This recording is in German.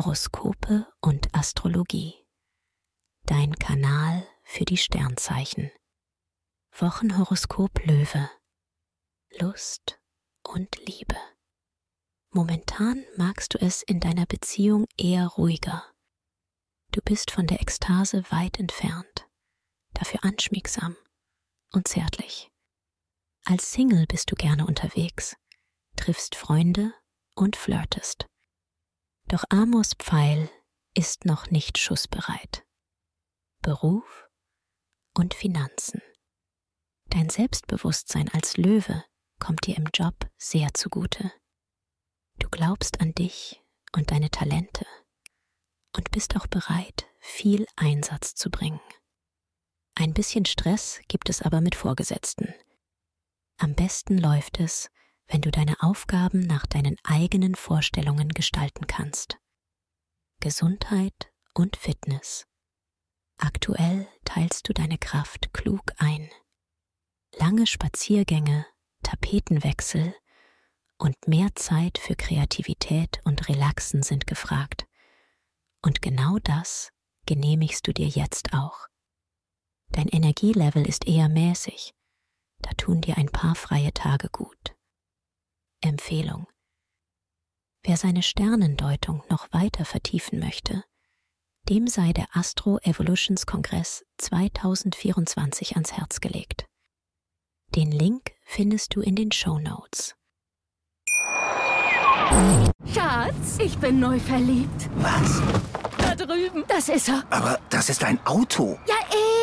Horoskope und Astrologie. Dein Kanal für die Sternzeichen. Wochenhoroskop Löwe. Lust und Liebe. Momentan magst du es in deiner Beziehung eher ruhiger. Du bist von der Ekstase weit entfernt, dafür anschmiegsam und zärtlich. Als Single bist du gerne unterwegs, triffst Freunde und flirtest. Doch Amos Pfeil ist noch nicht schussbereit. Beruf und Finanzen. Dein Selbstbewusstsein als Löwe kommt dir im Job sehr zugute. Du glaubst an dich und deine Talente und bist auch bereit, viel Einsatz zu bringen. Ein bisschen Stress gibt es aber mit Vorgesetzten. Am besten läuft es, wenn du deine Aufgaben nach deinen eigenen Vorstellungen gestalten kannst. Gesundheit und Fitness. Aktuell teilst du deine Kraft klug ein. Lange Spaziergänge, Tapetenwechsel und mehr Zeit für Kreativität und Relaxen sind gefragt. Und genau das genehmigst du dir jetzt auch. Dein Energielevel ist eher mäßig, da tun dir ein paar freie Tage gut. Empfehlung. Wer seine Sternendeutung noch weiter vertiefen möchte, dem sei der Astro Evolutions Kongress 2024 ans Herz gelegt. Den Link findest du in den Show Notes. Schatz, ich bin neu verliebt. Was? Da drüben. Das ist er. Aber das ist ein Auto. Ja,